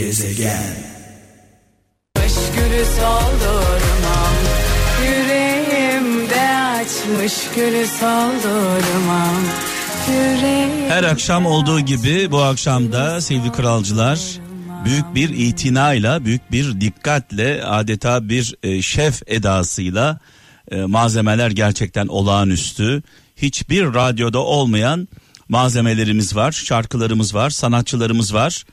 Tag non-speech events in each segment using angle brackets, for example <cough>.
Gezegen Kış gülü soldurmam Yüreğimde açmış gülü soldurmam Her akşam olduğu gibi bu akşam da sevgili kralcılar büyük bir itinayla, büyük bir dikkatle adeta bir e, şef edasıyla e, malzemeler gerçekten olağanüstü. Hiçbir radyoda olmayan malzemelerimiz var, şarkılarımız var, sanatçılarımız var.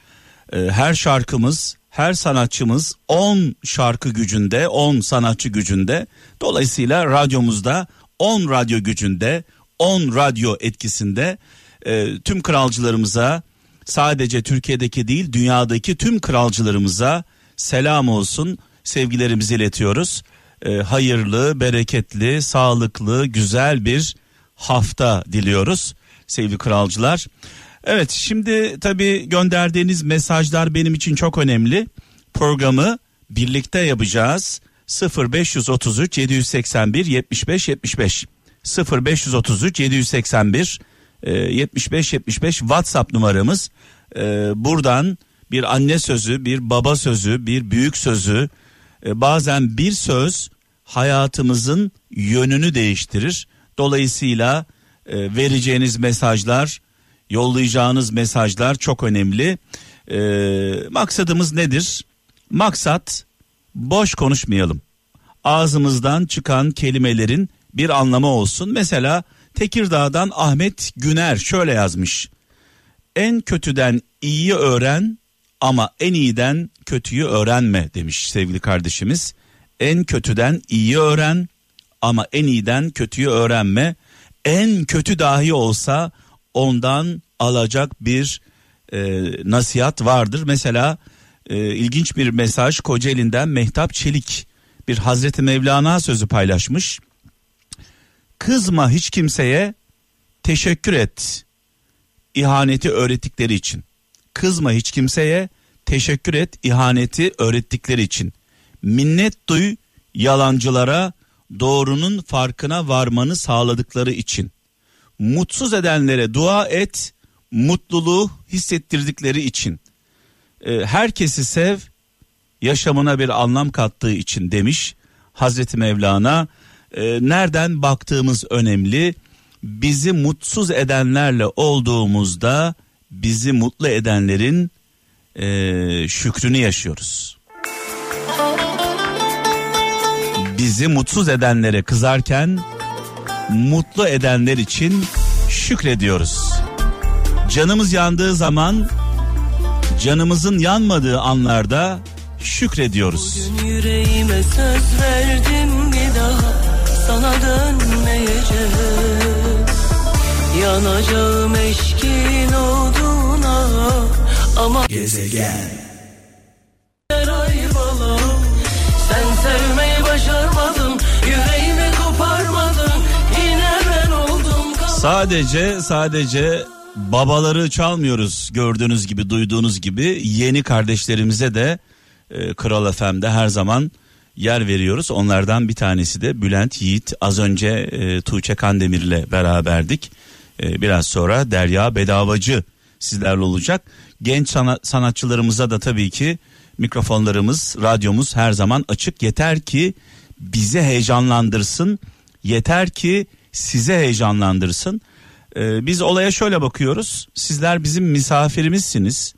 E, her şarkımız, her sanatçımız 10 şarkı gücünde, 10 sanatçı gücünde. Dolayısıyla radyomuzda 10 radyo gücünde, 10 radyo etkisinde e, tüm kralcılarımıza sadece Türkiye'deki değil dünyadaki tüm kralcılarımıza selam olsun sevgilerimizi iletiyoruz. E, hayırlı, bereketli, sağlıklı, güzel bir hafta diliyoruz sevgili kralcılar. Evet şimdi tabii gönderdiğiniz mesajlar benim için çok önemli. Programı birlikte yapacağız. 0533 781 75 75 0533 781 e, 75 75 WhatsApp numaramız. E, buradan bir anne sözü, bir baba sözü, bir büyük sözü, e, bazen bir söz hayatımızın yönünü değiştirir. Dolayısıyla e, vereceğiniz mesajlar, yollayacağınız mesajlar çok önemli. E, maksadımız nedir? Maksat boş konuşmayalım. Ağzımızdan çıkan kelimelerin bir anlamı olsun. Mesela Tekirdağ'dan Ahmet Güner şöyle yazmış. En kötüden iyiyi öğren ama en iyiden kötüyü öğrenme demiş sevgili kardeşimiz. En kötüden iyi öğren ama en iyiden kötüyü öğrenme. En kötü dahi olsa ondan alacak bir e, nasihat vardır. Mesela e, ilginç bir mesaj Kocaeli'nden Mehtap Çelik bir Hazreti Mevlana sözü paylaşmış. Kızma hiç kimseye teşekkür et ihaneti öğrettikleri için. Kızma hiç kimseye teşekkür et ihaneti öğrettikleri için. Minnet duy yalancılara doğrunun farkına varmanı sağladıkları için. Mutsuz edenlere dua et mutluluğu hissettirdikleri için. Ee, herkesi sev yaşamına bir anlam kattığı için demiş Hazreti Mevlana. Ee, nereden baktığımız önemli. Bizi mutsuz edenlerle olduğumuzda bizi mutlu edenlerin e, şükrünü yaşıyoruz. Bizi mutsuz edenlere kızarken mutlu edenler için şükrediyoruz. Canımız yandığı zaman canımızın yanmadığı anlarda şükrediyoruz. Bugün yüreğime söz verdim bir daha sana dönmeyeceğim Yanacağım eşkin oduna ama Gezegen Sadece sadece babaları çalmıyoruz gördüğünüz gibi duyduğunuz gibi yeni kardeşlerimize de e, Kral FM'de her zaman yer veriyoruz. Onlardan bir tanesi de Bülent Yiğit. Az önce e, Tuğçe Kandemir ile beraberdik. E, biraz sonra Derya Bedavacı sizlerle olacak. Genç sana- sanatçılarımıza da tabii ki mikrofonlarımız, radyomuz her zaman açık. Yeter ki bizi heyecanlandırsın. Yeter ki size heyecanlandırsın. Ee, biz olaya şöyle bakıyoruz. Sizler bizim misafirimizsiniz.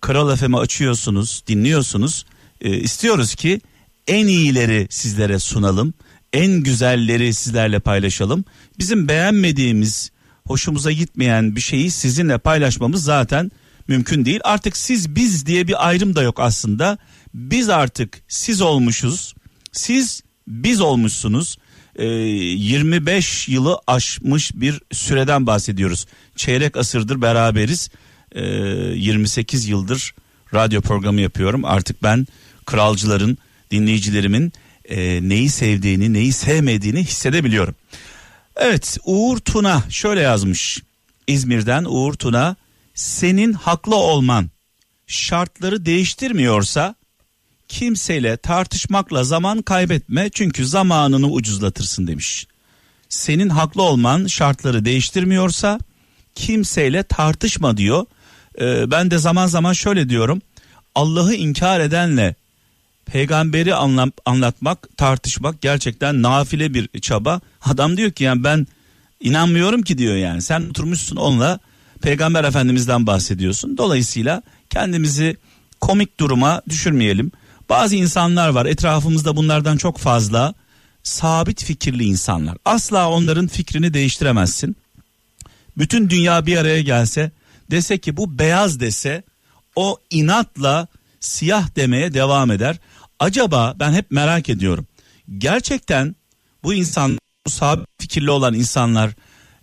Kral FM'i açıyorsunuz, dinliyorsunuz. Ee, istiyoruz ki en iyileri sizlere sunalım. En güzelleri sizlerle paylaşalım. Bizim beğenmediğimiz, hoşumuza gitmeyen bir şeyi sizinle paylaşmamız zaten mümkün değil. Artık siz biz diye bir ayrım da yok aslında. Biz artık siz olmuşuz. Siz biz olmuşsunuz. Ee, 25 yılı aşmış bir süreden bahsediyoruz. Çeyrek asırdır beraberiz. Ee, 28 yıldır radyo programı yapıyorum. Artık ben kralcıların, dinleyicilerimin e, neyi sevdiğini, neyi sevmediğini hissedebiliyorum. Evet Uğur Tuna şöyle yazmış. İzmir'den Uğur Tuna senin haklı olman şartları değiştirmiyorsa kimseyle tartışmakla zaman kaybetme çünkü zamanını ucuzlatırsın demiş. Senin haklı olman şartları değiştirmiyorsa kimseyle tartışma diyor. Ee, ben de zaman zaman şöyle diyorum. Allah'ı inkar edenle peygamberi anlam, anlatmak, tartışmak gerçekten nafile bir çaba. Adam diyor ki yani ben inanmıyorum ki diyor yani. Sen oturmuşsun onunla peygamber efendimizden bahsediyorsun. Dolayısıyla kendimizi komik duruma düşürmeyelim. Bazı insanlar var etrafımızda bunlardan çok fazla sabit fikirli insanlar. Asla onların fikrini değiştiremezsin. Bütün dünya bir araya gelse dese ki bu beyaz dese o inatla siyah demeye devam eder. Acaba ben hep merak ediyorum. Gerçekten bu insan bu sabit fikirli olan insanlar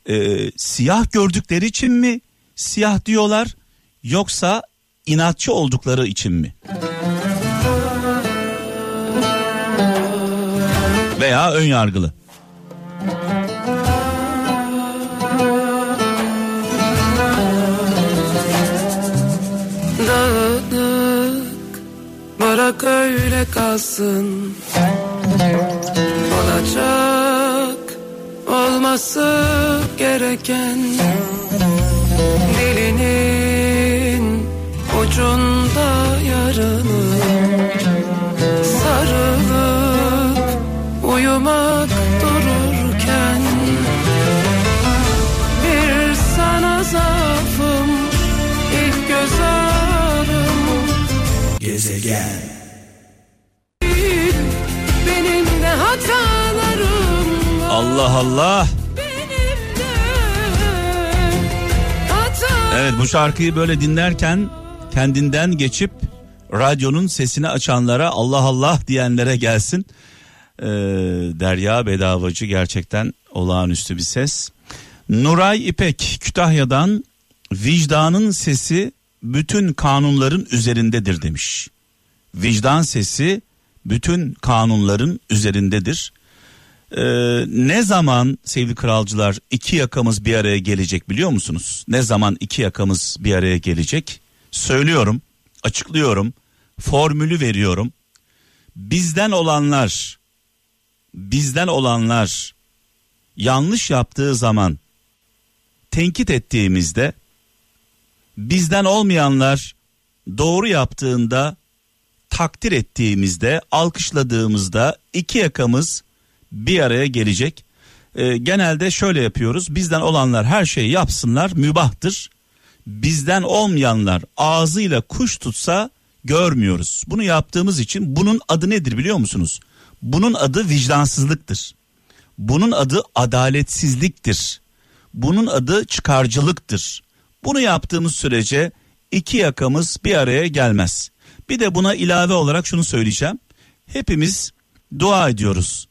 e, siyah gördükleri için mi siyah diyorlar yoksa inatçı oldukları için mi? Veya ön yargılı. Dağınık bırak öyle kalsın. Olacak olması gereken. Dilinin ucunda yarını uyumak dururken Bir sana zaafım ilk göz ağrım Gezegen Benim de hatalarım var Allah Allah. Evet bu şarkıyı böyle dinlerken kendinden geçip radyonun sesini açanlara Allah Allah diyenlere gelsin. Ee, Derya Bedavacı gerçekten olağanüstü bir ses. Nuray İpek Kütahya'dan vicdanın sesi bütün kanunların üzerindedir demiş. Vicdan sesi bütün kanunların üzerindedir. Ee, ne zaman sevgili kralcılar iki yakamız bir araya gelecek biliyor musunuz? Ne zaman iki yakamız bir araya gelecek? Söylüyorum, açıklıyorum, formülü veriyorum. Bizden olanlar, bizden olanlar yanlış yaptığı zaman tenkit ettiğimizde bizden olmayanlar doğru yaptığında takdir ettiğimizde alkışladığımızda iki yakamız bir araya gelecek. Ee, genelde şöyle yapıyoruz bizden olanlar her şeyi yapsınlar mübahtır. Bizden olmayanlar ağzıyla kuş tutsa görmüyoruz. Bunu yaptığımız için bunun adı nedir biliyor musunuz? Bunun adı vicdansızlıktır. Bunun adı adaletsizliktir. Bunun adı çıkarcılıktır. Bunu yaptığımız sürece iki yakamız bir araya gelmez. Bir de buna ilave olarak şunu söyleyeceğim. Hepimiz dua ediyoruz.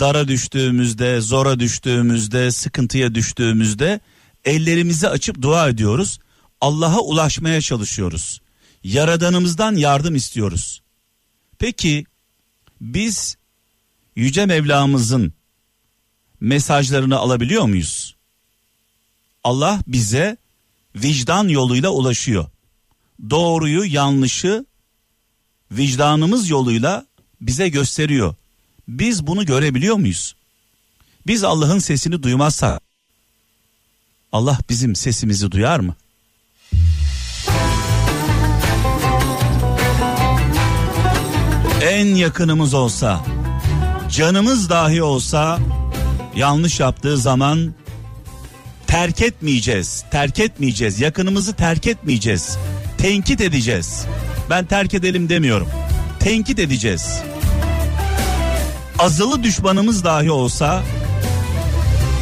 Dara düştüğümüzde, zora düştüğümüzde, sıkıntıya düştüğümüzde ellerimizi açıp dua ediyoruz. Allah'a ulaşmaya çalışıyoruz. Yaradanımızdan yardım istiyoruz. Peki biz Yüce Mevlamızın mesajlarını alabiliyor muyuz? Allah bize vicdan yoluyla ulaşıyor. Doğruyu, yanlışı vicdanımız yoluyla bize gösteriyor. Biz bunu görebiliyor muyuz? Biz Allah'ın sesini duymazsak Allah bizim sesimizi duyar mı? En yakınımız olsa, canımız dahi olsa yanlış yaptığı zaman terk etmeyeceğiz. Terk etmeyeceğiz. Yakınımızı terk etmeyeceğiz. Tenkit edeceğiz. Ben terk edelim demiyorum. Tenkit edeceğiz. Azılı düşmanımız dahi olsa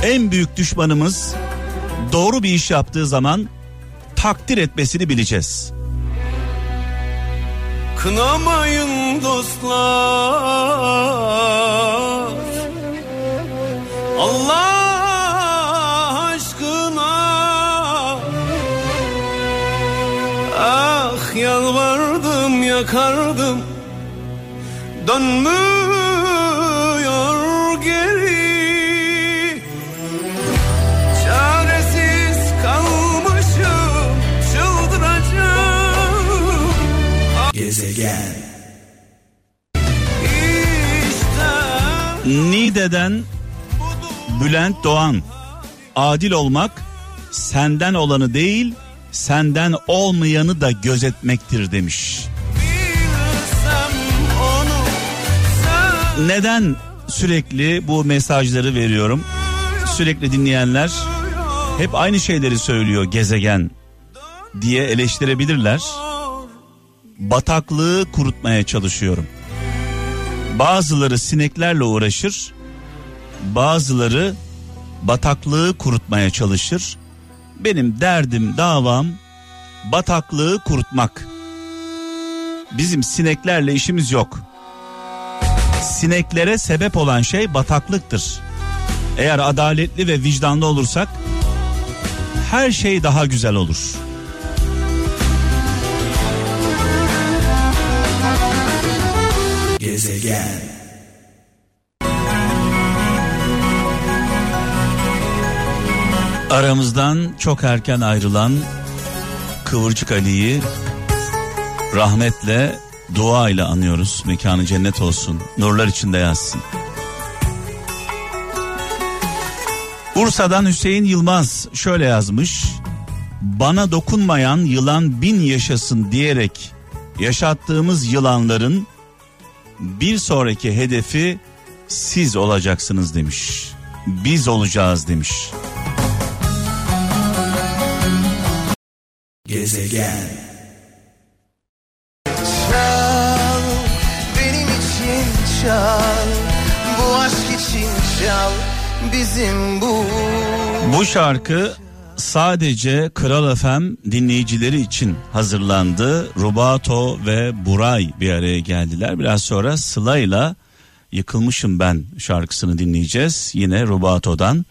en büyük düşmanımız doğru bir iş yaptığı zaman takdir etmesini bileceğiz. Kınamayın dostlar. Allah aşkına. Ah yalvardım yakardım. Dönmüyor deden Bülent Doğan adil olmak senden olanı değil senden olmayanı da gözetmektir demiş. Neden sürekli bu mesajları veriyorum? Sürekli dinleyenler hep aynı şeyleri söylüyor gezegen diye eleştirebilirler. Bataklığı kurutmaya çalışıyorum. Bazıları sineklerle uğraşır, bazıları bataklığı kurutmaya çalışır. Benim derdim, davam bataklığı kurutmak. Bizim sineklerle işimiz yok. Sineklere sebep olan şey bataklıktır. Eğer adaletli ve vicdanlı olursak her şey daha güzel olur. Gezegen. Aramızdan çok erken ayrılan Kıvırcık Ali'yi rahmetle, dua ile anıyoruz. Mekanı cennet olsun. Nurlar içinde yazsın. Bursa'dan Hüseyin Yılmaz şöyle yazmış. Bana dokunmayan yılan bin yaşasın diyerek yaşattığımız yılanların bir sonraki hedefi siz olacaksınız demiş. Biz olacağız demiş. Gezegen. Çal benim için çal bu aşk için çal bizim bu Bu şarkı sadece Kral FM dinleyicileri için hazırlandı. Rubato ve Buray bir araya geldiler. Biraz sonra Sıla'yla Yıkılmışım Ben şarkısını dinleyeceğiz. Yine Rubato'dan.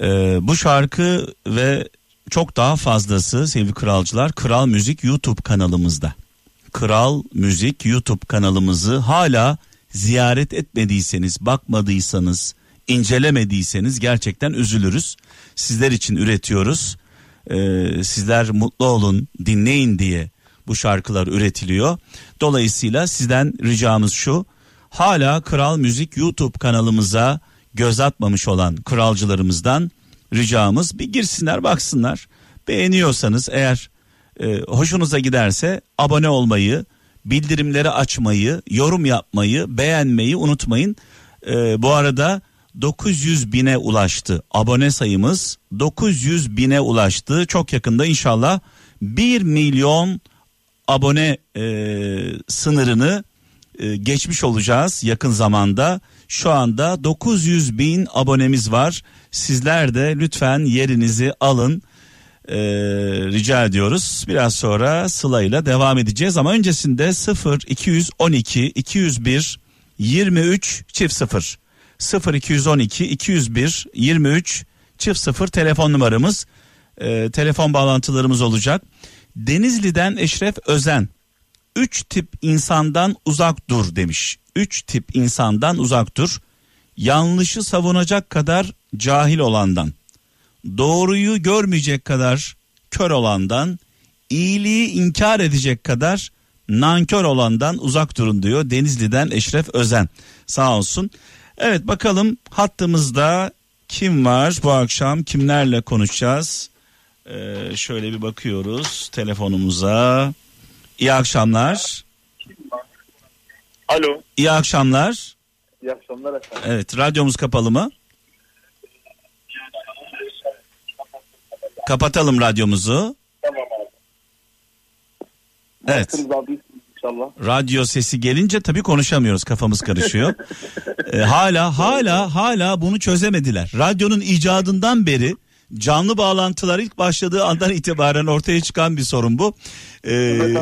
Ee, bu şarkı ve çok daha fazlası sevgili kralcılar Kral Müzik YouTube kanalımızda. Kral Müzik YouTube kanalımızı hala ziyaret etmediyseniz, bakmadıysanız, incelemediyseniz gerçekten üzülürüz. Sizler için üretiyoruz. Ee, sizler mutlu olun, dinleyin diye bu şarkılar üretiliyor. Dolayısıyla sizden ricamız şu. Hala Kral Müzik YouTube kanalımıza göz atmamış olan kralcılarımızdan ricamız bir girsinler baksınlar. Beğeniyorsanız eğer e, hoşunuza giderse abone olmayı, bildirimleri açmayı, yorum yapmayı, beğenmeyi unutmayın. E, bu arada 900 bine ulaştı abone sayımız 900 bine ulaştı çok yakında inşallah 1 milyon abone e, sınırını e, geçmiş olacağız yakın zamanda. Şu anda 900 bin abonemiz var. Sizler de lütfen yerinizi alın. E, rica ediyoruz. Biraz sonra Sıla ile devam edeceğiz ama öncesinde 0 212 201 23 çift 0 0 212 201 23 çift 0 telefon numaramız. E, telefon bağlantılarımız olacak. Denizli'den Eşref Özen üç tip insandan uzak dur demiş. Üç tip insandan uzak dur. Yanlışı savunacak kadar cahil olandan, doğruyu görmeyecek kadar kör olandan, iyiliği inkar edecek kadar nankör olandan uzak durun diyor Denizli'den Eşref Özen. Sağ olsun. Evet bakalım hattımızda kim var bu akşam kimlerle konuşacağız? Ee, şöyle bir bakıyoruz telefonumuza. İyi akşamlar. Alo. İyi akşamlar. İyi akşamlar efendim. Evet radyomuz kapalı mı? Kapatalım radyomuzu. Tamam abi. Evet. Abi inşallah. Radyo sesi gelince tabii konuşamıyoruz kafamız karışıyor. <laughs> Ee, hala hala hala bunu çözemediler. Radyonun icadından beri canlı bağlantılar ilk başladığı andan itibaren ortaya çıkan bir sorun bu. Ee, Evet.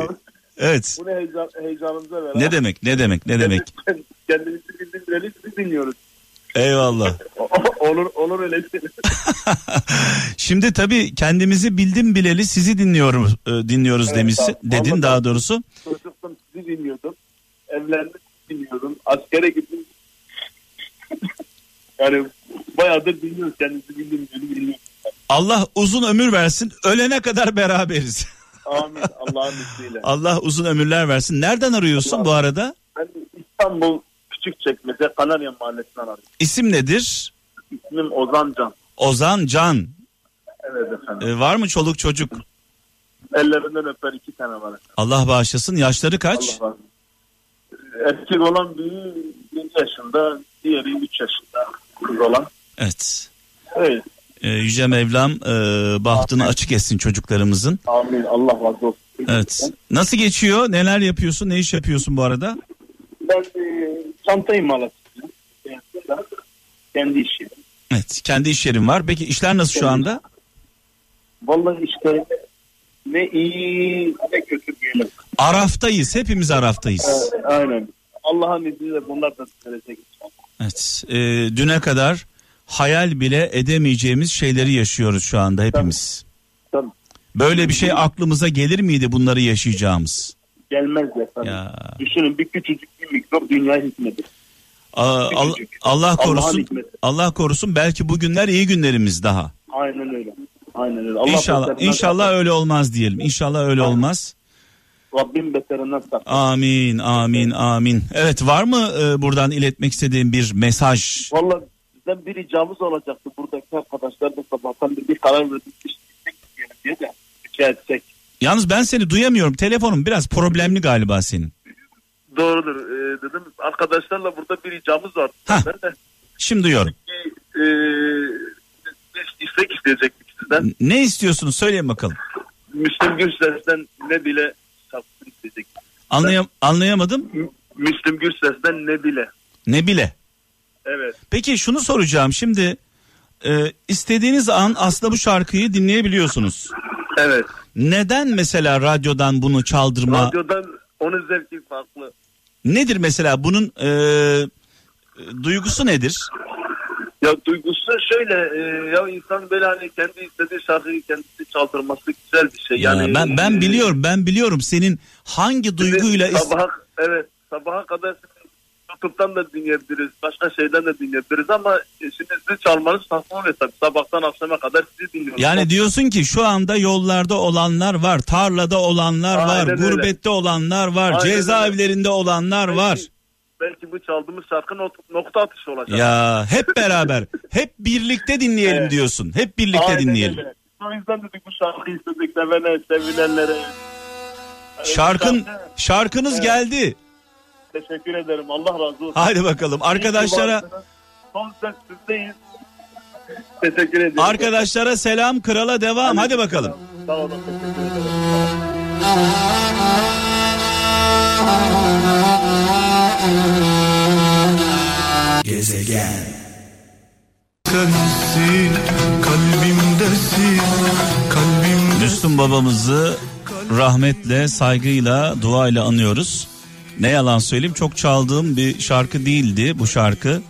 Evet. Bu ne heyecan, heyecanımıza ver. Ne demek ne demek ne demek. <laughs> Kendimizi bildiğimiz bileli sizi dinliyoruz. Eyvallah. <laughs> olur olur öyle şey. <laughs> Şimdi tabii kendimizi bildim bileli sizi dinliyoruz e, dinliyoruz Evet, demişsin tamam. dedin Vallahi daha doğrusu. Çocuktum sizi dinliyordum. Evlendim dinliyordum. Askere gittim. yani bayağıdır dinliyoruz. Kendimizi bildiğimiz bileli dinliyoruz. Allah uzun ömür versin. Ölene kadar beraberiz. Amin. Allah'ın izniyle. Allah uzun ömürler versin. Nereden arıyorsun Allah- bu arada? Ben İstanbul Küçükçekmece Kanarya Mahallesi'nden arıyorum. İsim nedir? İsmim Ozan Can. Ozan Can. Evet efendim. Ee, var mı çoluk çocuk? Ellerinden öper iki tane var. efendim. Allah bağışlasın. Yaşları kaç? Allah razı olsun. Erkek olan büyüğü 7 yaşında, diğeri 3 yaşında kız olan. Evet. Evet. Ee, Yüce Mevlam e, bahtını açık etsin çocuklarımızın. Amin. Allah razı olsun. Evet. Nasıl geçiyor? Neler yapıyorsun? Ne iş yapıyorsun bu arada? Ben e, çanta imalatçıyım. Kendi işim. Evet. Kendi iş yerin var. Peki işler nasıl şu anda? Vallahi işte ne iyi ne kötü diyelim. Araftayız. Hepimiz araftayız. Evet, aynen. Allah'ın izniyle bunlar da düzelecek. Evet. Ee, düne kadar hayal bile edemeyeceğimiz şeyleri yaşıyoruz şu anda hepimiz. Tabii. Böyle bir şey aklımıza gelir miydi bunları yaşayacağımız? Gelmez efendim. Ya. Düşünün bir küçücük bir mikrop dünya hikmeti. Aa. Allah Allah'ın korusun. hikmeti. Allah korusun belki bugünler iyi günlerimiz daha. Aynen öyle. Aynen öyle. Allah İnşallah inşallah öyle olmaz diyelim. İnşallah öyle olmaz. Rabbim beterinden saklasın. Amin amin amin. Evet var mı e, buradan iletmek istediğim bir mesaj? Valla bizden bir ricamız olacaktı. Buradaki arkadaşlar da sabahtan bir, bir karar verdik. Diye de rica etsek. Yalnız ben seni duyamıyorum. Telefonun biraz problemli galiba senin. Doğrudur. Ee, dedim arkadaşlarla burada bir ricamız var. Hah. Ben de Şimdi duyuyorum. bir e, istek isteyecektik sizden. Ne istiyorsunuz söyleyin bakalım. Müslüm Gürses'ten ne bile şarkısını isteyecektik. Anlayam anlayamadım. Müslüm Gürses'ten ne bile. Ne bile. Evet. Peki şunu soracağım. Şimdi e, istediğiniz an aslında bu şarkıyı dinleyebiliyorsunuz. Evet. Neden mesela radyodan bunu çaldırma? Radyodan onun zevki farklı. Nedir mesela bunun e, duygusu nedir? Ya duygusu şöyle e, ya insan böyle hani kendi istediği şarkıyı kendisi çaldırması güzel bir şey. Ya Yani ben ben e, biliyorum ben biliyorum senin hangi duyguyla sabaha, evet sabaha kadar YouTube'dan da dinleyebiliriz. Başka şeyden de dinleyebiliriz ama e, şimdi sizi çalmanız saçma tabii. Sabahtan akşama kadar sizi dinliyoruz. yani diyorsun ki şu anda yollarda olanlar var, tarlada olanlar var, Aynen öyle. gurbette olanlar var, Aynen öyle. cezaevlerinde olanlar Belki- var. Belki bu çaldığımız şarkı nok- nokta atışı olacak. Ya hep beraber, <laughs> hep birlikte dinleyelim Evet. diyorsun. Hep birlikte Aynen dinleyelim. öyle. O yüzden dedik bu şarkıyı istedik sevene, sevilenlere. Şarkın şarkı- şarkınız Evet. geldi. Teşekkür ederim. Allah razı olsun. Hadi bakalım arkadaşlara Son ses sizdeyiz. Teşekkür ederim. arkadaşlara selam krala devam. Hadi bakalım. Sağ olun. Teşekkür ederim. Gezegen. Sensin kalbimdesin kalbimde Müslüm babamızı rahmetle, saygıyla, duayla anıyoruz. Ne yalan söyleyeyim çok çaldığım bir şarkı değildi bu şarkı.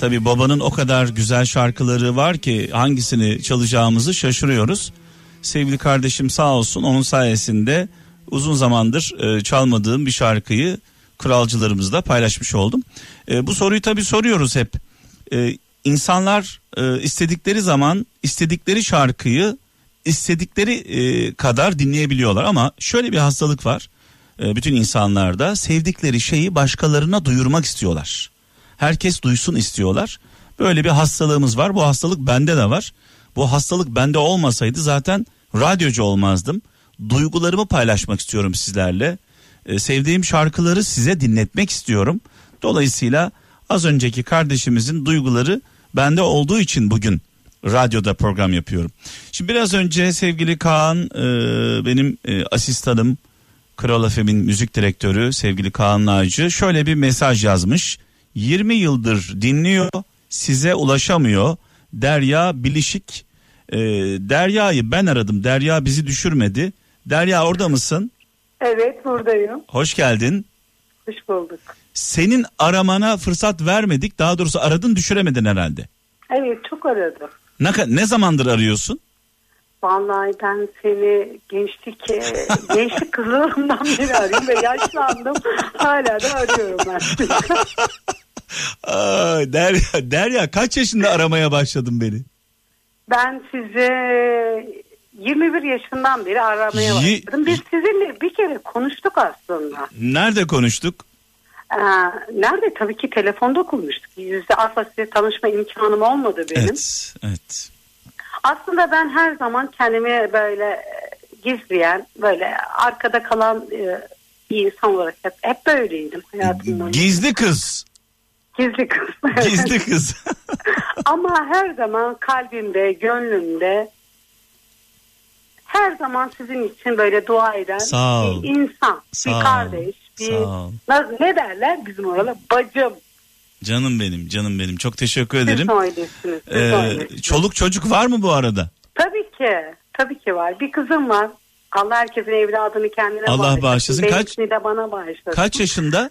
Tabi babanın o kadar güzel şarkıları var ki hangisini çalacağımızı şaşırıyoruz. Sevgili kardeşim sağ olsun onun sayesinde uzun zamandır e, çalmadığım bir şarkıyı kralcılarımızla paylaşmış oldum. E, bu soruyu tabi soruyoruz hep. E, insanlar e, istedikleri zaman istedikleri şarkıyı istedikleri e, kadar dinleyebiliyorlar ama şöyle bir hastalık var. E, bütün insanlarda sevdikleri şeyi başkalarına duyurmak istiyorlar. Herkes duysun istiyorlar. Böyle bir hastalığımız var. Bu hastalık bende de var. Bu hastalık bende olmasaydı zaten radyocu olmazdım. Duygularımı paylaşmak istiyorum sizlerle. E, sevdiğim şarkıları size dinletmek istiyorum. Dolayısıyla az önceki kardeşimizin duyguları bende olduğu için bugün radyoda program yapıyorum. Şimdi biraz önce sevgili Kaan e, benim e, asistanım Kral FM'in müzik direktörü sevgili Kaan Nacı şöyle bir mesaj yazmış. 20 yıldır dinliyor size ulaşamıyor. Derya Bilişik e, Derya'yı ben aradım Derya bizi düşürmedi. Derya orada mısın? Evet buradayım. Hoş geldin. Hoş bulduk. Senin aramana fırsat vermedik daha doğrusu aradın düşüremedin herhalde. Evet çok aradım. Ne, ne zamandır arıyorsun? Vallahi ben seni gençlik gençlik kızlarımdan beri arıyorum ve yaşlandım. Hala da arıyorum ben. Aa, Derya, Derya kaç yaşında aramaya başladın beni? ben size 21 yaşından beri aramaya başladım. Biz sizinle bir kere konuştuk aslında. Nerede konuştuk? Ee, nerede? Tabii ki telefonda konuştuk. Yüzde asla size tanışma imkanım olmadı benim. Evet, evet. Aslında ben her zaman kendimi böyle e, gizleyen, böyle arkada kalan e, bir insan olarak hep, hep böyleydim hayatım boyunca. Gizli kız. Gizli kız. <laughs> Gizli kız. <laughs> Ama her zaman kalbimde, gönlümde her zaman sizin için böyle dua eden Sağ ol. bir insan, Sağ bir ol. kardeş, bir Sağ ol. Ne derler bizim orada bacım. Canım benim canım benim çok teşekkür Siz ederim. öylesiniz. siz Ee, öylesiniz. çoluk çocuk var mı bu arada? Tabii ki. Tabii ki var. Bir kızım var. Allah herkesin evladını kendine Allah bağışlasın. bağışlasın. Kaç- de bana bağışlasın. Kaç yaşında?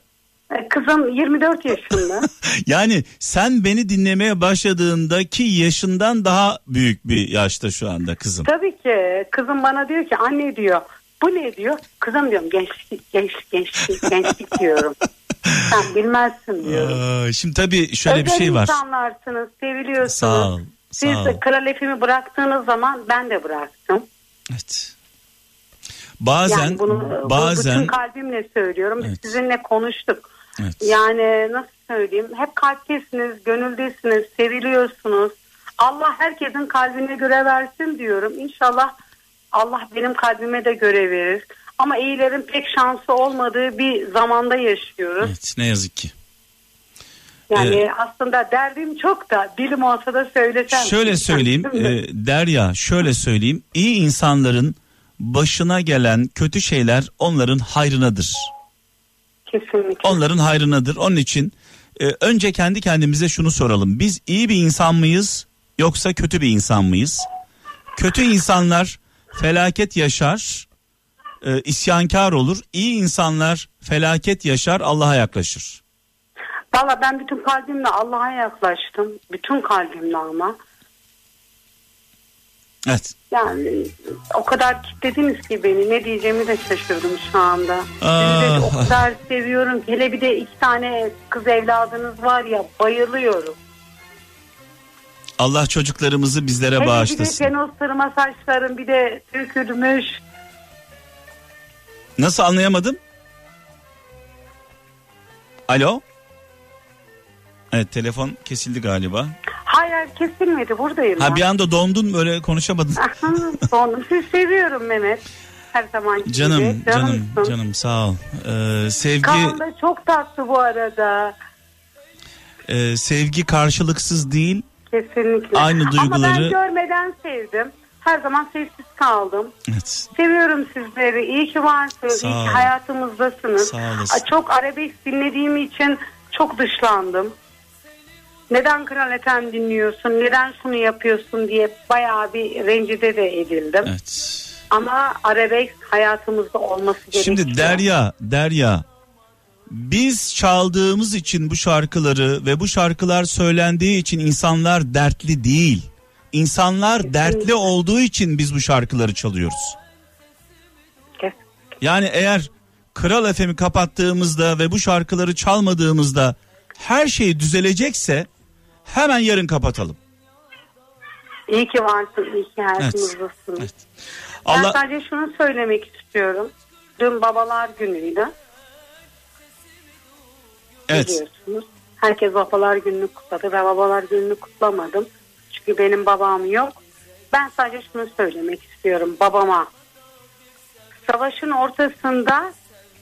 Ee, Kızım 24 yaşında. <laughs> Yani sen beni dinlemeye başladığındaki yaşından daha büyük bir yaşta şu anda kızım. Tabii ki. Kızım bana diyor ki anne diyor. Bu ne diyor? Kızım diyorum gençlik, gençlik, gençlik, gençlik <laughs> diyorum. Sen bilmezsin diyorum. Aa, şimdi tabii şöyle bir Özel şey var. insanlarsınız, seviliyorsunuz. Sağ ol. Siz Sağ ol. de kral efimi bıraktığınız zaman ben de bıraktım. Evet. Bazen yani bunu bu- bazen bütün kalbimle söylüyorum. Biz Evet. sizinle konuştuk. Evet. Yani nasıl söyleyeyim? Hep kalptesiniz, gönüldesiniz, seviliyorsunuz. Allah herkesin kalbine göre versin diyorum. İnşallah Allah benim kalbime de göre verir. Ama iyilerin pek şansı olmadığı bir zamanda yaşıyoruz. Evet, ne yazık ki. Yani Evet. aslında derdim çok da dilim olsa da söylesem. Şöyle söyleyeyim e, Derya şöyle söyleyeyim iyi insanların başına gelen kötü şeyler onların hayrınadır. Kesinlikle. Onların hayrınadır. Onun için e, önce kendi kendimize şunu soralım. Biz iyi bir insan mıyız yoksa kötü bir insan mıyız? Kötü insanlar felaket yaşar, e, isyankar olur. İyi insanlar felaket yaşar, Allah'a yaklaşır. Valla ben bütün kalbimle Allah'a yaklaştım. Bütün kalbimle ama. Evet. Yani o kadar kitlediniz ki beni ne diyeceğimi de şaşırdım şu anda. Sizi de Ah. o kadar seviyorum. Hele bir de iki tane kız evladınız var ya bayılıyorum. Allah çocuklarımızı bizlere Hele bir de bağışlasın. sırma saçlarım bir de dökülmüş. Nasıl anlayamadım? Alo? Evet telefon kesildi galiba. Hayır kesilmedi buradayım Ha ben. bir anda dondun böyle konuşamadın. <laughs> Dondum. Sizi seviyorum Mehmet. Her zaman Canım canım canım sağ ol. Ee, sevgi Kaan da çok tatlı bu arada. e, sevgi karşılıksız değil. Kesinlikle. Aynı Ama duyguları- ben görmeden sevdim. Her zaman sessiz kaldım. Evet. Seviyorum sizleri. İyi ki varsınız. Sağ İyi ki hayatımızdasınız. Sağ olasın. Çok arabesk dinlediğim için çok dışlandım. Neden Kral Efem dinliyorsun? Neden şunu yapıyorsun diye bayağı bir rencide de edildim. Evet. Ama arabesk hayatımızda olması gerekiyor. Şimdi Derya, Derya. Biz çaldığımız için bu şarkıları ve bu şarkılar söylendiği için insanlar dertli değil. İnsanlar dertli olduğu için biz bu şarkıları çalıyoruz. Yani eğer Kral FM'i kapattığımızda ve bu şarkıları çalmadığımızda her şey düzelecekse hemen yarın kapatalım. İyi ki varsın. İyi ki hayatımızdasınız. Evet. Ben Allah sadece şunu söylemek istiyorum. Dün babalar günüydü. evet. Biliyorsunuz. Herkes babalar gününü kutladı ve babalar gününü kutlamadım. Çünkü benim babam yok. Ben sadece şunu söylemek istiyorum babama. Savaşın ortasında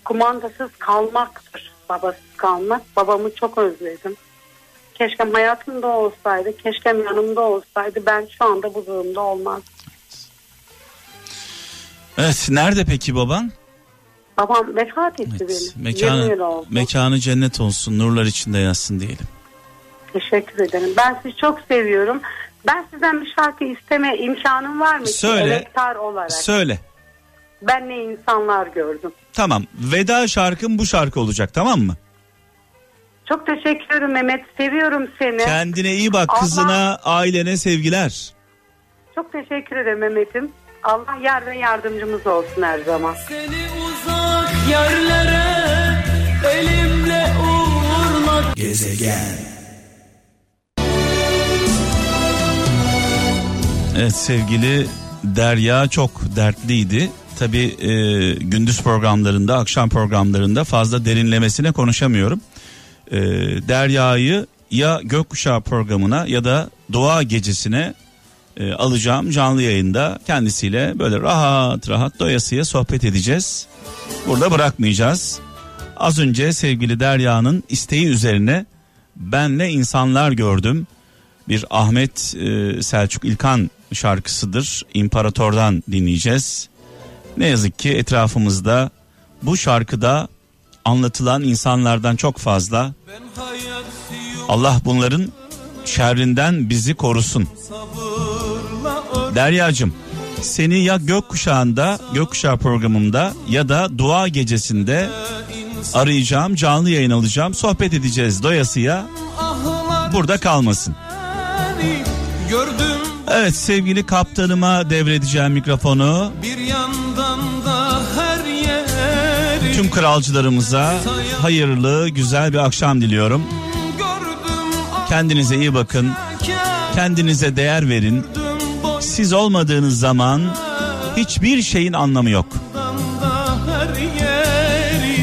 kumandasız kalmaktır. Babasız kalmak. Babamı çok özledim. Keşke hayatımda olsaydı, keşke yanımda olsaydı ben şu anda bu durumda olmazdım. Evet, nerede peki baban? Babam vefat etti Evet. benim. 20 yıl Mekanı, mekanı cennet olsun, nurlar içinde yatsın diyelim. Teşekkür ederim. Ben sizi çok seviyorum. Ben sizden bir şarkı isteme imkanım var mı? Söyle. Emektar olarak. Söyle. ben ne insanlar gördüm. Tamam. Veda şarkım bu şarkı olacak tamam mı? Çok teşekkür ederim Mehmet. Seviyorum seni. Kendine iyi bak Allah- kızına, ailene sevgiler. Çok teşekkür ederim Mehmet'im. Allah yar ve yardımcımız olsun her zaman. Seni uzak yerlere elimle uğurladım Gezegen. Evet sevgili Derya çok dertliydi. Tabi gündüz programlarında, akşam programlarında fazla derinlemesine konuşamıyorum. E, Derya'yı ya gökkuşağı programına ya da doğa gecesine e, alacağım canlı yayında kendisiyle böyle rahat rahat doyasıya sohbet edeceğiz. Burada bırakmayacağız. Az önce sevgili Derya'nın isteği üzerine Ben ne insanlar gördüm. Bir Ahmet e, Selçuk İlkan şarkısıdır. İmparator'dan dinleyeceğiz. Ne yazık ki etrafımızda bu şarkıda anlatılan insanlardan çok fazla. Allah bunların şerrinden bizi korusun. Deryacığım seni ya gökkuşağında gökkuşağı programımda ya da dua gecesinde arayacağım canlı yayın alacağım sohbet edeceğiz doyasıya burada kalmasın. Gördüm Evet sevgili kaptanıma devredeceğim mikrofonu. bir yandan da her yeri Tüm kralcılarımıza hayırlı güzel bir akşam diliyorum. Kendinize iyi bakın. Kendinize değer verin. Siz olmadığınız zaman hiçbir şeyin anlamı yok.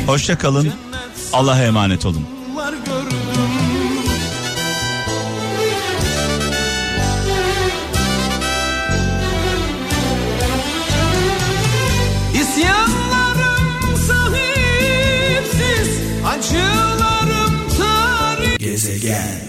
Hoşça kalın. Allah'a emanet olun. again.